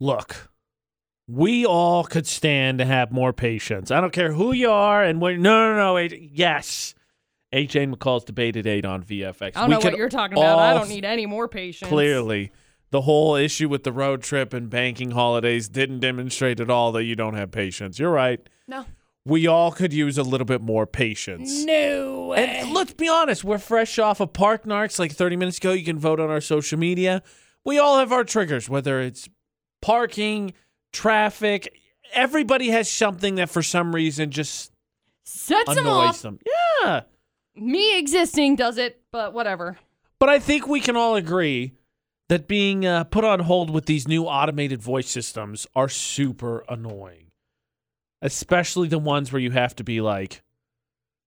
look, we all could stand to have more patience. I don't care who you are and when. No, no, no. AJ, yes. AJ McCall's debate at eight on VFX. I don't We know what you're talking about. I don't need any more patience. Clearly, the whole issue with the road trip and banking holidays didn't demonstrate at all that you don't have patience. You're right. No. We all could use a little bit more patience. No. And let's be honest, we're fresh off of Park Narcs like 30 minutes ago. You can vote on our social media. We all have our triggers, whether it's parking, traffic. Everybody has something that for some reason just Sets them annoys off. them. Yeah. Me existing does it, but whatever. But I think we can all agree that being uh, put on hold with these new automated voice systems are super annoying, especially the ones where you have to be like,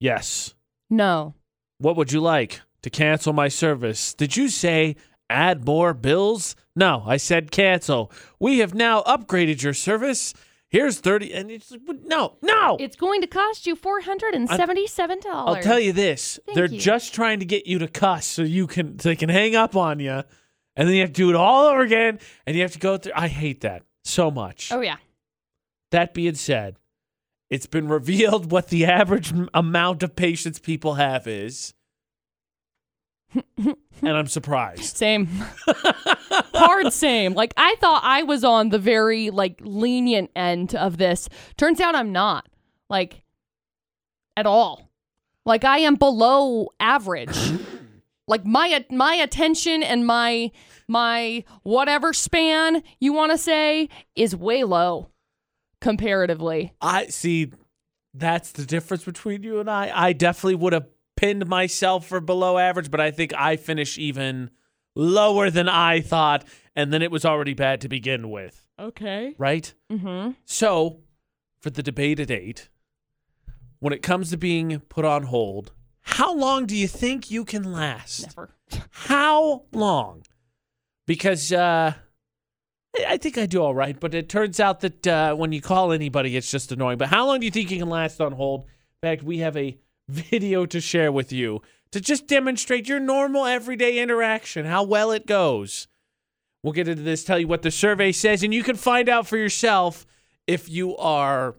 yes, No. what would you like to cancel my service? Did you say add more bills? No, I said cancel. We have now upgraded your service. Here's 30 and it's like, no, no. It's going to cost you $477. I'll tell you this: Thank they're you. just trying to get you to cuss so you can so they can hang up on you, and then you have to do it all over again, and you have to go through. I hate that so much. Oh, yeah. That being said, it's been revealed what the average amount of patience people have is, and I'm surprised. Same. Hard same. Like I thought I was on the very like lenient end of this. Turns out I'm not. Like at all. Like I am below average. like my my attention and my my whatever span you want to say is way low comparatively. I see. That's the difference between you and I. I definitely would have pinned myself for below average, but I think I finish even lower than I thought, and then it was already bad to begin with, Okay. right? Mm-hmm. So, for the debate at eight, when it comes to being put on hold, how long do you think you can last? Never. How long? Because uh, I- I think I do all right, but it turns out that uh, when you call anybody, it's just annoying. But how long do you think you can last on hold? In fact, we have a video to share with you to just demonstrate your normal everyday interaction, how well it goes. We'll get into this, tell you what the survey says, and you can find out for yourself if you are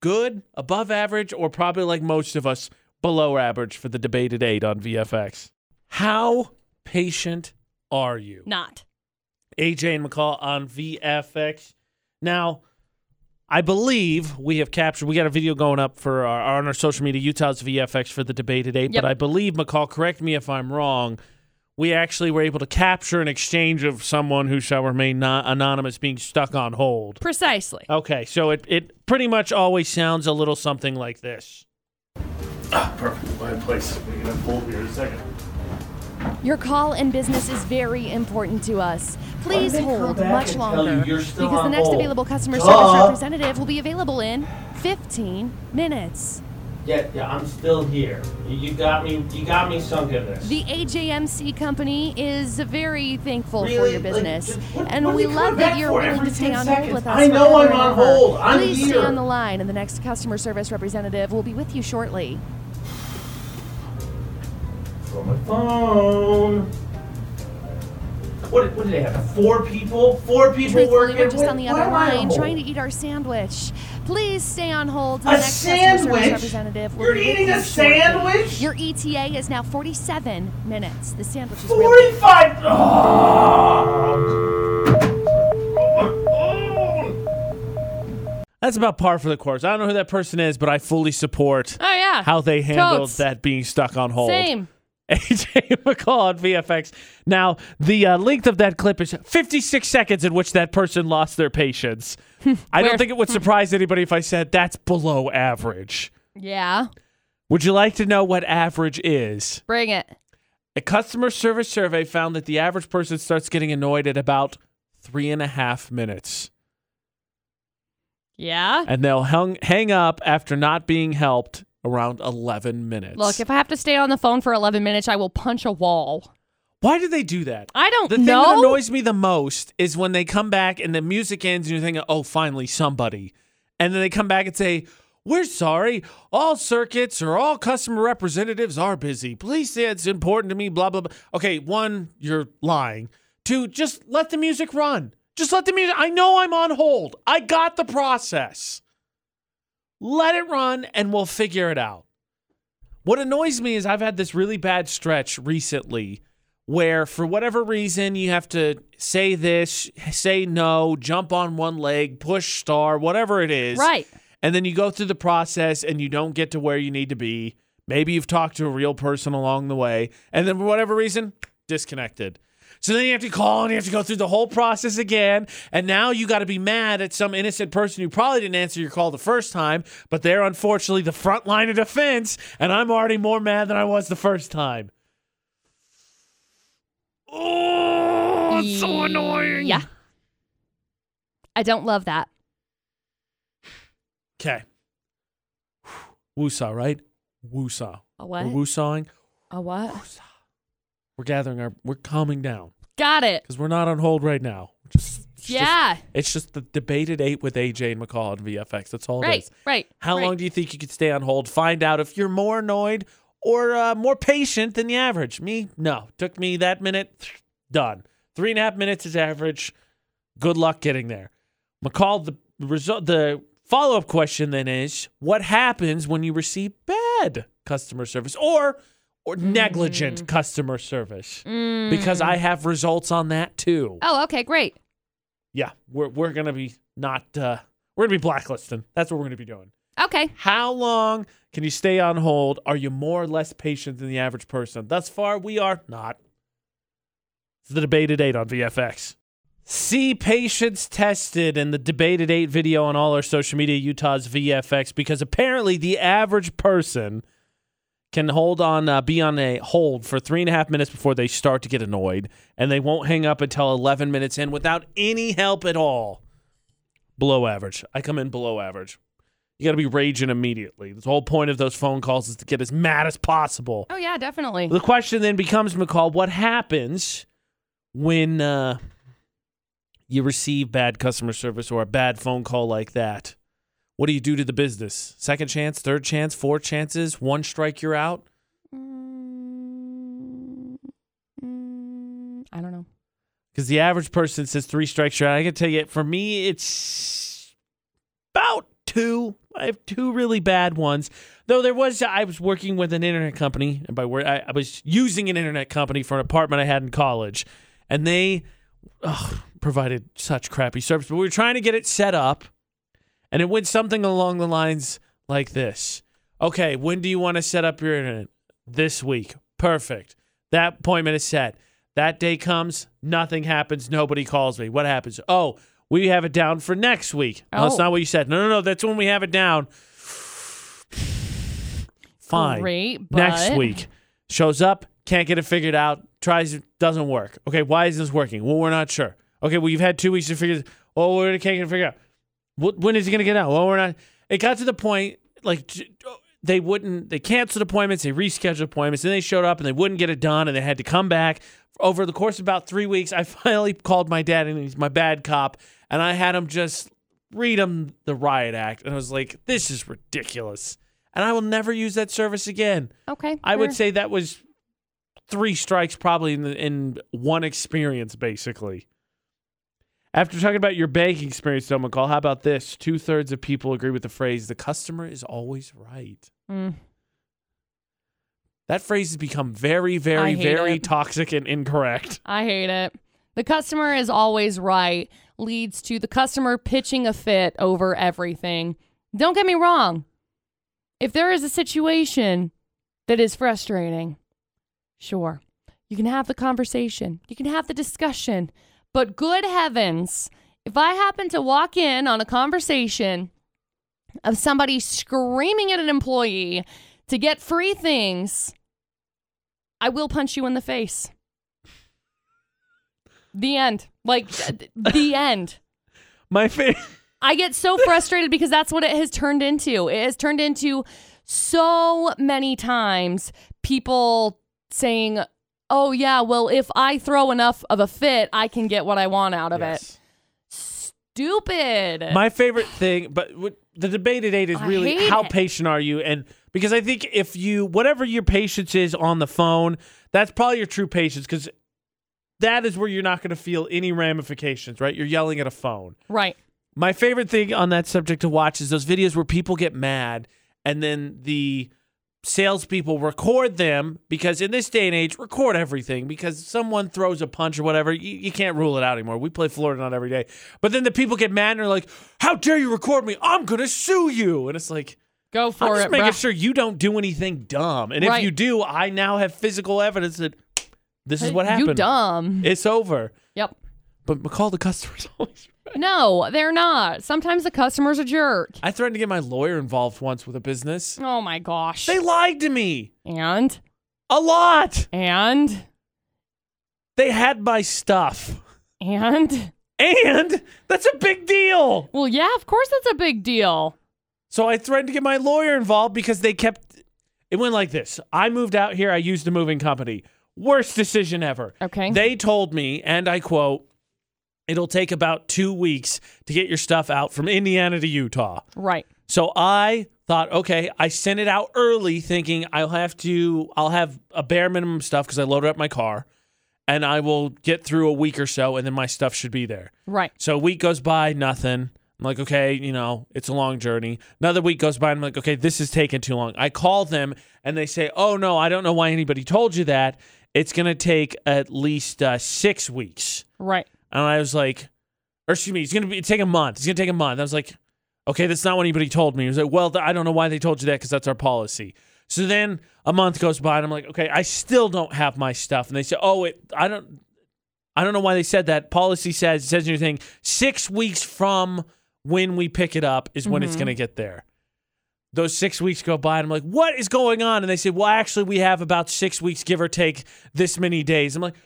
good, above average, or probably like most of us, below average for the debate at eight on VFX. How patient are you? Not. AJ and McCall on VFX. Now, I believe we have captured. We got a video going up for our, on our social media, Utah's VFX for the debate today. Yep. But I believe McCall. Correct me if I'm wrong. We actually were able to capture an exchange of someone who shall remain not anonymous being stuck on hold. Precisely. Okay, so it, it pretty much always sounds a little something like this. Ah, perfect. My place. We're gonna hold here in a second. Your call and business is very important to us. Please hold much you longer you're because the next hold? available customer Duh. service representative will be available in 15 minutes. Yeah, yeah, I'm still here. You, you got me. You got me sunk in this. The AJMC company is very thankful for Really? your Like, business, just- what- and what we love that you're willing to stay on seconds? hold with us. I know I'm on hold. I'm Please here. stay on the line, and the next customer service representative will be with you shortly. From my phone. What, what did they have? Four people? Four people Truthfully, working? we're just on the other am I on line trying to eat our sandwich. Please stay on hold. The A next sandwich? representative will You're eating you a shortly. sandwich? Your ETA is now 47 minutes. The sandwich is real. 45. Oh. That's about par for the course. I don't know who that person is, but I fully support Oh yeah. how they handled Totes. that being stuck on hold. Same. AJ McCall on VFX. Now, the uh, length of that clip is 56 seconds in which that person lost their patience. I don't think it would surprise anybody if I said that's below average. Yeah. Would you like to know what average is? Bring it. A customer service survey found that the average person starts getting annoyed at about three and a half minutes. Yeah. And they'll hung, hang up after not being helped around 11 minutes. Look, if I have to stay on the phone for 11 minutes, I will punch a wall. Why do they do that? I don't The thing that annoys me the most is when they come back and the music ends and you're thinking, oh, finally, somebody. And then they come back and say, we're sorry. All circuits or all customer representatives are busy. Please say it's important to me, blah, blah, blah. Okay, one, you're lying. Two, just let the music run. Just let the music. I know I'm on hold. I got the process. Let it run and we'll figure it out. What annoys me is I've had this really bad stretch recently where, for whatever reason, you have to say this, say no, jump on one leg, push star, whatever it is. Right. And then you go through the process and you don't get to where you need to be. Maybe you've talked to a real person along the way. And then, for whatever reason, disconnected. So then you have to call and you have to go through the whole process again. And now you got to be mad at some innocent person who probably didn't answer your call the first time, but they're unfortunately the front line of defense. And I'm already more mad than I was the first time. Oh, it's so annoying. Yeah. I don't love that. Okay. Woosah, right? Woosah. A what? We're woosawing. A what? We're gathering our. We're calming down Got it. because we're not on hold right now. Just, it's just- Yeah. it's just the debate at eight with AJ and McCall on VFX. That's all it Right. is. Right. How right. long do you think you could stay on hold? Find out if you're more annoyed or uh, more patient than the average. Me, no. Took me that minute. Done. Three and a half minutes is average. Good luck getting there. McCall, the result, the follow up question then is: What happens when you receive bad customer service or or negligent customer service? Mm. Because I have results on that too. Oh, okay, great. Yeah, we're we're gonna be not uh, we're gonna be blacklisting. That's what we're gonna be doing. Okay. How long can you stay on hold? Are you more or less patient than the average person? Thus far, we are not. It's the debate at eight on VFX. See patience tested in the debate at eight video on all our social media, Utah's VFX, because apparently the average person can hold on, uh, be on a hold for three and a half minutes before they start to get annoyed, and they won't hang up until 11 minutes in without any help at all. Below average. I come in below average. You got to be raging immediately. The whole point of those phone calls is to get as mad as possible. Oh yeah, definitely. The question then becomes, McCall, what happens when uh, you receive bad customer service or a bad phone call like that? What do you do to the business? Second chance, third chance, four chances, one strike, you're out? Mm, mm, I don't know. Because the average person says three strikes, you're out. I can tell you, for me, it's about two. I have two really bad ones. Though there was, I was working with an internet company, and by word, I, I was using an internet company for an apartment I had in college, and they ugh, provided such crappy service. But we were trying to get it set up, and it went something along the lines like this: Okay, when do you want to set up your internet? This week. Perfect. That appointment is set. That day comes, nothing happens, nobody calls me. What happens? Oh, we have it down for next week. No, that's Oh. not what you said. No, no, no, that's when we have it down. Fine. Great, but... Next week. Shows up, can't get it figured out, tries, doesn't work. Okay, why isn't this working? Well, we're not sure. Okay, well, you've had two weeks to figure this. Oh, we're can't get it figured out. What, when is it going to get out? Well, we're not. It got to the point, like, they wouldn't, they canceled appointments, they rescheduled appointments, then they showed up and they wouldn't get it done and they had to come back. Over the course of about three weeks, I finally called my dad and he's my bad cop, and I had him just read him the riot act. And I was like, this is ridiculous. And I will never use that service again. Okay. I would say that was three strikes probably in, the, in one experience, basically. After talking about your banking experience, though, McCall, how about this? Two thirds of people agree with the phrase, the customer is always right. Mm. That phrase has become very, very, very it. toxic and incorrect. I hate it. The customer is always right leads to the customer pitching a fit over everything. Don't get me wrong. If there is a situation that is frustrating, sure, you can have the conversation, you can have the discussion. But good heavens, if I happen to walk in on a conversation of somebody screaming at an employee to get free things, I will punch you in the face. The end. Like, the end. My favorite. I get so frustrated because that's what it has turned into. It has turned into so many times people saying, oh, yeah, well, if I throw enough of a fit, I can get what I want out of it. Stupid. My favorite thing, but what, the debate at eight is I really how it. patient are you? And because I think if you, whatever your patience is on the phone, that's probably your true patience. Because that is where you're not going to feel any ramifications, right? You're yelling at a phone. Right. My favorite thing on that subject to watch is those videos where people get mad and then the salespeople record them because in this day and age, record everything because someone throws a punch or whatever. You, you can't rule it out anymore. We play Florida not every day. But then the people get mad and they're like, How dare you record me? I'm going to sue you. And it's like, Go for I'm just it, making bruh. sure you don't do anything dumb. And if you do, I now have physical evidence that this is what happened. You dumb. It's over. Yep. But call the customers always. No, they're not. Sometimes the customer's a jerk. I threatened to get my lawyer involved once with a business. Oh my gosh. They lied to me and a lot. and They had my stuff. and And that's a big deal. well, yeah, of course that's a big deal. So I threatened to get my lawyer involved because they kept. It went like this I moved out here, I used a moving company. Worst decision ever. Okay. They told me, and I quote, it'll take about two weeks to get your stuff out from Indiana to Utah. Right. So I thought, okay, I sent it out early thinking I'll have to, I'll have a bare minimum stuff because I loaded up my car and I will get through a week or so and then my stuff should be there. Right. So a week goes by, nothing. I'm like, okay, you know, it's a long journey. Another week goes by, and I'm like, okay, this is taking too long. I call them, and they say, oh no, I don't know why anybody told you that. It's gonna take at least uh, six weeks. Right. And I was like, or excuse me, it's gonna be take a month. It's gonna take a month. I was like, okay, that's not what anybody told me. He was like, well, th- I don't know why they told you that because that's our policy. So then a month goes by, and I'm like, okay, I still don't have my stuff. And they say, oh, it, I don't, I don't know why they said that. Policy says it says in your thing six weeks from when we pick it up is when it's mm-hmm. gonna get there. Those six weeks go by, and I'm like, what is going on? And they say, well, actually, we have about six weeks, give or take this many days. I'm like,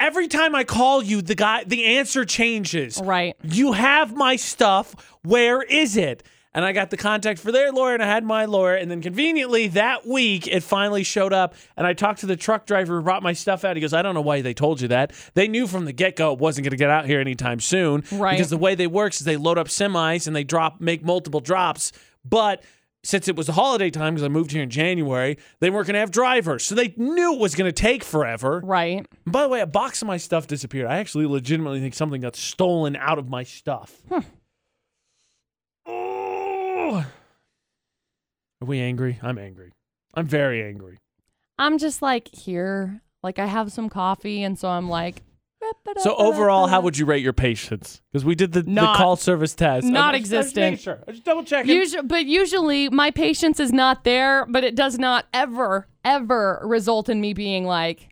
every time I call you, the guy, the answer changes. Right. You have my stuff. Where is it? And I got the contact for their lawyer and I had my lawyer. And then conveniently that week, it finally showed up. And I talked to the truck driver who brought my stuff out. He goes, I don't know why they told you that. They knew from the get go it wasn't going to get out here anytime soon. Right. Because the way they work is they load up semis and they drop, make multiple drops. But since it was the holiday time, because I moved here in January, they weren't going to have drivers. So they knew it was going to take forever. Right. And by the way, a box of my stuff disappeared. I actually legitimately think something got stolen out of my stuff. Oh. Are we angry? I'm angry. I'm very angry. I'm just like here, like I have some coffee, and so I'm like. So overall, how would you rate your patience? Because we did the, the call service test. not I'm just- I'm just existent. sure. I'm just double checking. Usually, but usually my patience is not there, but it does not ever, ever result in me being like,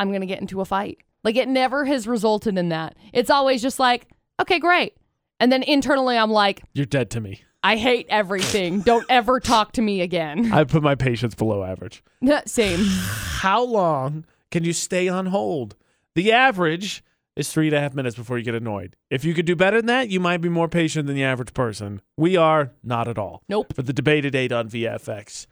I'm going to get into a fight. Like it never has resulted in that. It's always just like, okay, great. And then internally, I'm like, You're dead to me. I hate everything. Don't ever talk to me again. I put my patience below average. Same. How long can you stay on hold? The average is three and a half minutes before you get annoyed. If you could do better than that, you might be more patient than the average person. We are not at all. Nope. For the debate at 8 on VFX.